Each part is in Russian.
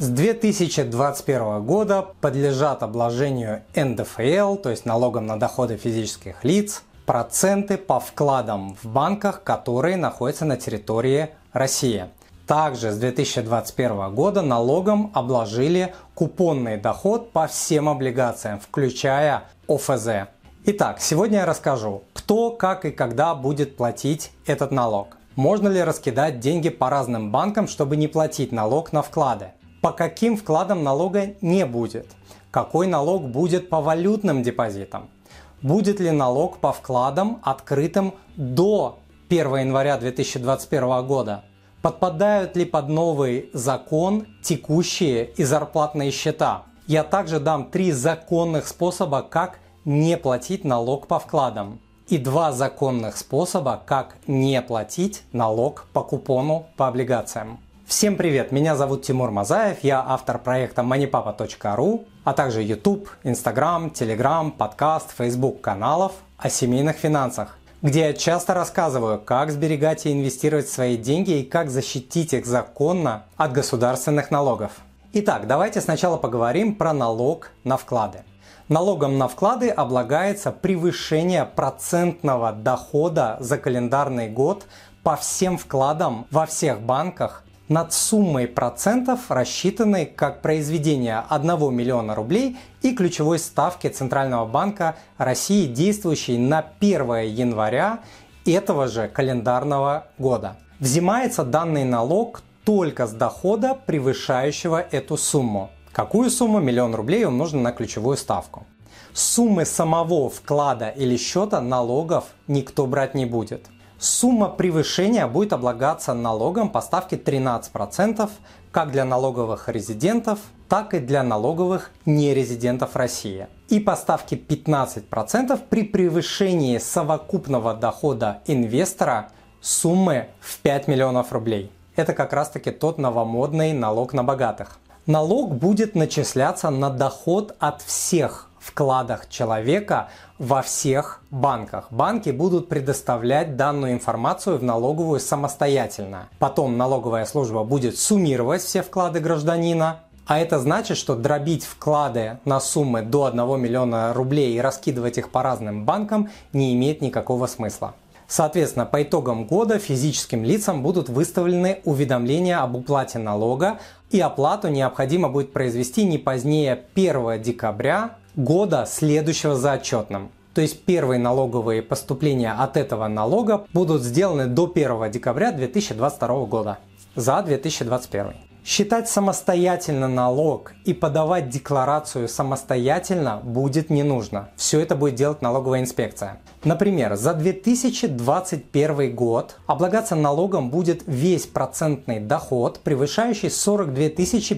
С 2021 года подлежат обложению НДФЛ, то есть налогом на доходы физических лиц, проценты по вкладам в банках, которые находятся на территории России. Также с 2021 года налогом обложили купонный доход по всем облигациям, включая ОФЗ. Итак, сегодня я расскажу, кто, как и когда будет платить этот налог. Можно ли раскидать деньги по разным банкам, чтобы не платить налог на вклады? По каким вкладам налога не будет, какой налог будет по валютным депозитам, будет ли налог по вкладам, открытым до 1 января 2021 года, подпадают ли под новый закон текущие и зарплатные счета. Я также дам три законных способа, как не платить налог по вкладам и два законных способа, как не платить налог по купону по облигациям. Всем привет, меня зовут Тимур Мазаев, я автор проекта moneypapa.ru, а также YouTube, Instagram, Telegram, подкаст, Facebook каналов о семейных финансах, где я часто рассказываю, как сберегать и инвестировать свои деньги и как защитить их законно от государственных налогов. Итак, давайте сначала поговорим про налог на вклады. Налогом на вклады облагается превышение процентного дохода за календарный год по всем вкладам во всех банках над суммой процентов, рассчитанной как произведение 1 миллиона рублей и ключевой ставки Центрального банка России, действующей на 1 января этого же календарного года. Взимается данный налог только с дохода, превышающего эту сумму. Какую сумму? Миллион рублей умножено на ключевую ставку. Суммы самого вклада или счета налогов никто брать не будет. Сумма превышения будет облагаться налогом по ставке 13% как для налоговых резидентов, так и для налоговых нерезидентов России. И по ставке 15% при превышении совокупного дохода инвестора суммы в 5 миллионов рублей. Это как раз таки тот новомодный налог на богатых. Налог будет начисляться на доход от всех вкладах человека во всех банках. Банки будут предоставлять данную информацию в налоговую самостоятельно. Потом налоговая служба будет суммировать все вклады гражданина, а это значит, что дробить вклады на суммы до 1 миллиона рублей и раскидывать их по разным банкам не имеет никакого смысла. Соответственно, по итогам года физическим лицам будут выставлены уведомления об уплате налога, и оплату необходимо будет произвести не позднее 1 декабря года, следующего за отчетным. То есть первые налоговые поступления от этого налога будут сделаны до 1 декабря 2022 года за 2021. Считать самостоятельно налог и подавать декларацию самостоятельно будет не нужно. Все это будет делать налоговая инспекция. Например, за 2021 год облагаться налогом будет весь процентный доход, превышающий 42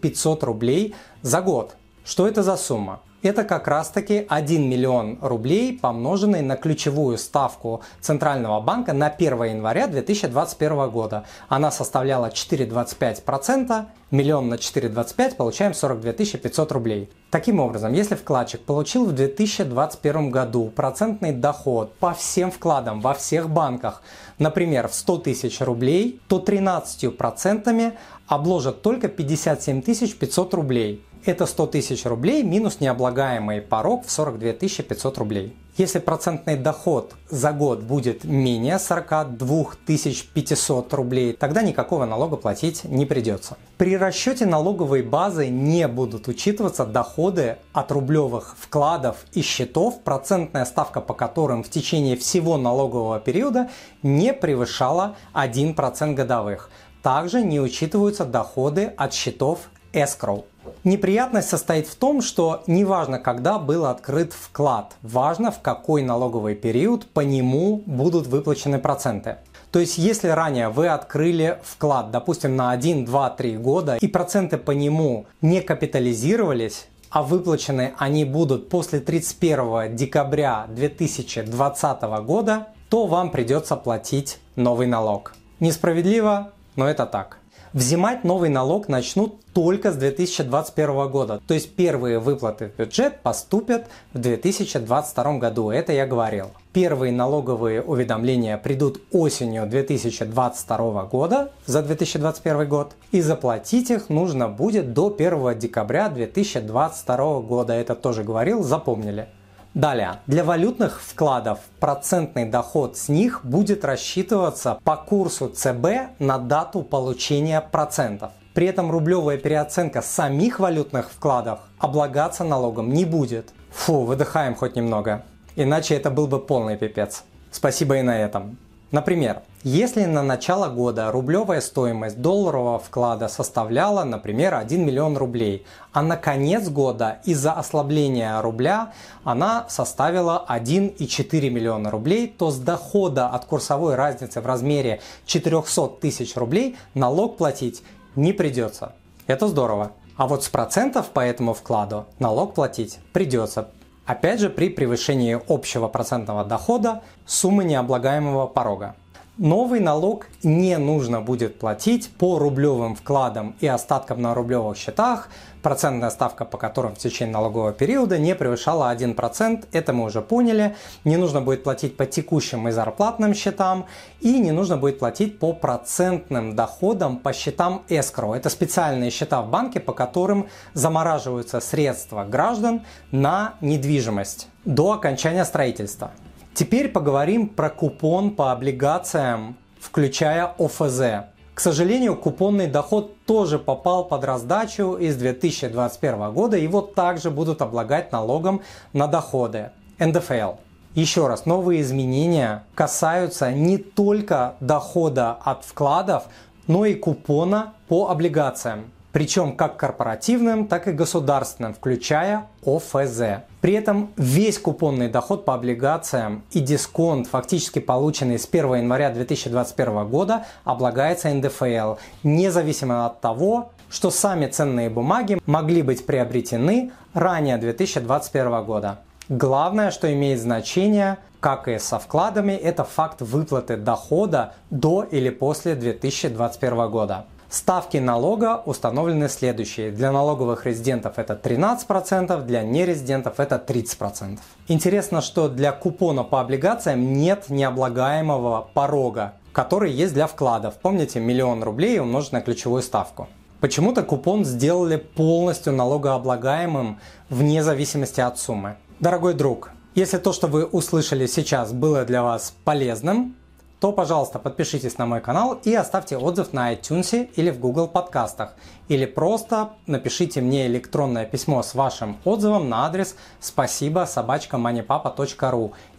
500 рублей за год. Что это за сумма? Это как раз таки 1 миллион рублей, помноженный на ключевую ставку Центрального банка на 1 января 2021 года. Она составляла 4,25%, миллион на 4,25 получаем 42 500 рублей. Таким образом, если вкладчик получил в 2021 году процентный доход по всем вкладам во всех банках, например, в 100 тысяч рублей, то 13% обложат только 57 500 рублей это 100 тысяч рублей минус необлагаемый порог в 42 500 рублей. Если процентный доход за год будет менее 42 500 рублей, тогда никакого налога платить не придется. При расчете налоговой базы не будут учитываться доходы от рублевых вкладов и счетов, процентная ставка по которым в течение всего налогового периода не превышала 1% годовых. Также не учитываются доходы от счетов escrow. Неприятность состоит в том, что неважно, когда был открыт вклад, важно в какой налоговый период по нему будут выплачены проценты. То есть, если ранее вы открыли вклад, допустим, на 1, 2, 3 года, и проценты по нему не капитализировались, а выплачены они будут после 31 декабря 2020 года, то вам придется платить новый налог. Несправедливо, но это так. Взимать новый налог начнут только с 2021 года. То есть первые выплаты в бюджет поступят в 2022 году. Это я говорил. Первые налоговые уведомления придут осенью 2022 года за 2021 год. И заплатить их нужно будет до 1 декабря 2022 года. Это тоже говорил, запомнили. Далее, для валютных вкладов процентный доход с них будет рассчитываться по курсу ЦБ на дату получения процентов. При этом рублевая переоценка самих валютных вкладов облагаться налогом не будет. Фу, выдыхаем хоть немного. Иначе это был бы полный пипец. Спасибо и на этом. Например, если на начало года рублевая стоимость долларового вклада составляла, например, 1 миллион рублей, а на конец года из-за ослабления рубля она составила 1,4 миллиона рублей, то с дохода от курсовой разницы в размере 400 тысяч рублей налог платить не придется. Это здорово. А вот с процентов по этому вкладу налог платить придется. Опять же при превышении общего процентного дохода суммы необлагаемого порога. Новый налог не нужно будет платить по рублевым вкладам и остаткам на рублевых счетах, процентная ставка по которым в течение налогового периода не превышала 1%, это мы уже поняли. Не нужно будет платить по текущим и зарплатным счетам и не нужно будет платить по процентным доходам по счетам escrow. Это специальные счета в банке, по которым замораживаются средства граждан на недвижимость до окончания строительства. Теперь поговорим про купон по облигациям, включая ОФЗ. К сожалению, купонный доход тоже попал под раздачу из 2021 года. Его также будут облагать налогом на доходы. НДФЛ. Еще раз, новые изменения касаются не только дохода от вкладов, но и купона по облигациям причем как корпоративным, так и государственным, включая ОФЗ. При этом весь купонный доход по облигациям и дисконт, фактически полученный с 1 января 2021 года, облагается НДФЛ, независимо от того, что сами ценные бумаги могли быть приобретены ранее 2021 года. Главное, что имеет значение, как и со вкладами, это факт выплаты дохода до или после 2021 года. Ставки налога установлены следующие. Для налоговых резидентов это 13%, для нерезидентов это 30%. Интересно, что для купона по облигациям нет необлагаемого порога, который есть для вкладов. Помните, миллион рублей умножить на ключевую ставку. Почему-то купон сделали полностью налогооблагаемым вне зависимости от суммы. Дорогой друг, если то, что вы услышали сейчас, было для вас полезным, то, пожалуйста, подпишитесь на мой канал и оставьте отзыв на iTunes или в Google подкастах. Или просто напишите мне электронное письмо с вашим отзывом на адрес спасибо собачка.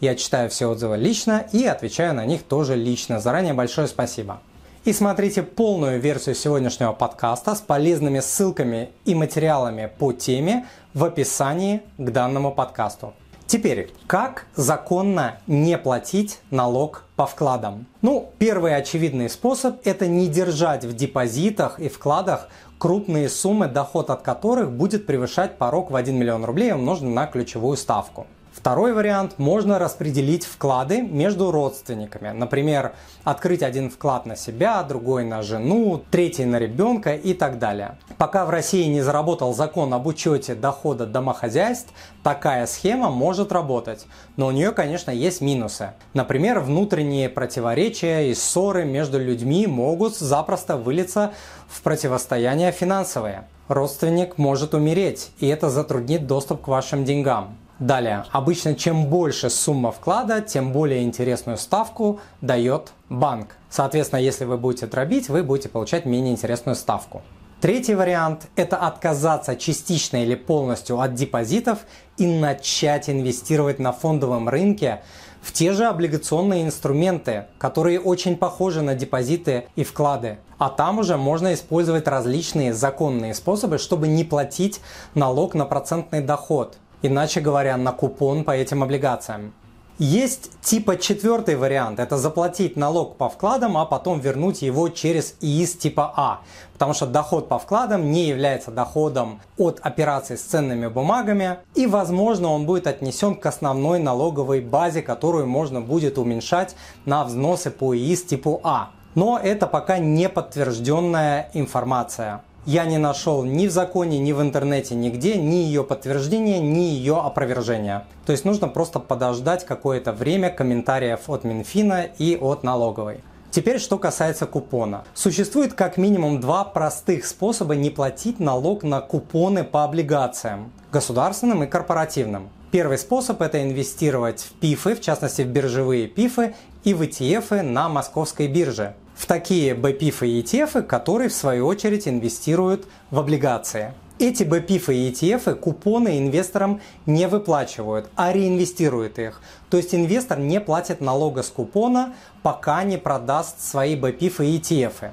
Я читаю все отзывы лично и отвечаю на них тоже лично. Заранее большое спасибо. И смотрите полную версию сегодняшнего подкаста с полезными ссылками и материалами по теме в описании к данному подкасту. Теперь, как законно не платить налог по вкладам? Ну, первый очевидный способ – это не держать в депозитах и вкладах крупные суммы, доход от которых будет превышать порог в 1 миллион рублей умноженный на ключевую ставку. Второй вариант – можно распределить вклады между родственниками. Например, открыть один вклад на себя, другой на жену, третий на ребенка и так далее. Пока в России не заработал закон об учете дохода домохозяйств, такая схема может работать. Но у нее, конечно, есть минусы. Например, внутренние противоречия и ссоры между людьми могут запросто вылиться в противостояние финансовое. Родственник может умереть, и это затруднит доступ к вашим деньгам. Далее, обычно чем больше сумма вклада, тем более интересную ставку дает банк. Соответственно, если вы будете дробить, вы будете получать менее интересную ставку. Третий вариант – это отказаться частично или полностью от депозитов и начать инвестировать на фондовом рынке в те же облигационные инструменты, которые очень похожи на депозиты и вклады. А там уже можно использовать различные законные способы, чтобы не платить налог на процентный доход – иначе говоря, на купон по этим облигациям. Есть типа четвертый вариант, это заплатить налог по вкладам, а потом вернуть его через ИИС типа А, потому что доход по вкладам не является доходом от операций с ценными бумагами, и возможно он будет отнесен к основной налоговой базе, которую можно будет уменьшать на взносы по ИИС типу А. Но это пока не подтвержденная информация. Я не нашел ни в законе, ни в интернете, нигде ни ее подтверждения, ни ее опровержения. То есть нужно просто подождать какое-то время комментариев от Минфина и от налоговой. Теперь, что касается купона. Существует как минимум два простых способа не платить налог на купоны по облигациям – государственным и корпоративным. Первый способ – это инвестировать в ПИФы, в частности в биржевые ПИФы и в ETF на московской бирже в такие BPIF и ETF, которые в свою очередь инвестируют в облигации. Эти BPIF и ETF купоны инвесторам не выплачивают, а реинвестируют их. То есть инвестор не платит налога с купона, пока не продаст свои BPIF и ETF.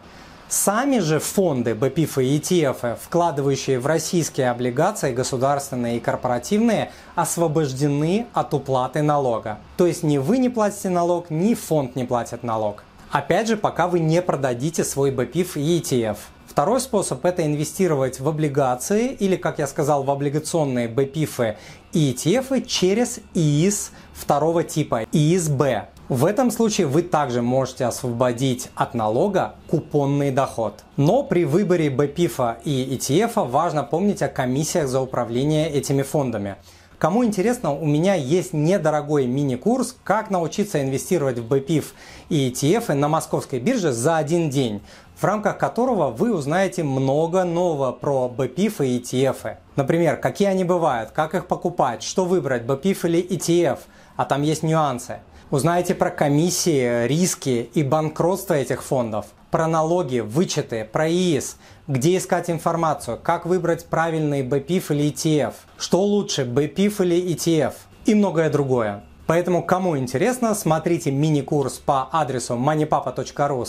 Сами же фонды BPIF и ETF, вкладывающие в российские облигации, государственные и корпоративные, освобождены от уплаты налога. То есть ни вы не платите налог, ни фонд не платит налог. Опять же, пока вы не продадите свой BPIF и ETF. Второй способ – это инвестировать в облигации или, как я сказал, в облигационные BPIF и ETF через ИИС второго типа, ИИС-Б. В этом случае вы также можете освободить от налога купонный доход. Но при выборе BPIF и ETF важно помнить о комиссиях за управление этими фондами. Кому интересно, у меня есть недорогой мини-курс «Как научиться инвестировать в BPIF и ETF на московской бирже за один день», в рамках которого вы узнаете много нового про BPIF и ETF. Например, какие они бывают, как их покупать, что выбрать, BPIF или ETF, а там есть нюансы. Узнаете про комиссии, риски и банкротство этих фондов, про налоги, вычеты, про ИИС, где искать информацию, как выбрать правильный BPIF или ETF, что лучше, BPIF или ETF и многое другое. Поэтому, кому интересно, смотрите мини-курс по адресу moneypapa.ru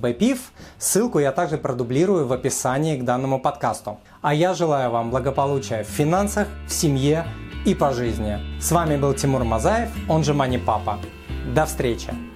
bpif. Ссылку я также продублирую в описании к данному подкасту. А я желаю вам благополучия в финансах, в семье и по жизни. С вами был Тимур Мазаев, он же Money Папа. До встречи!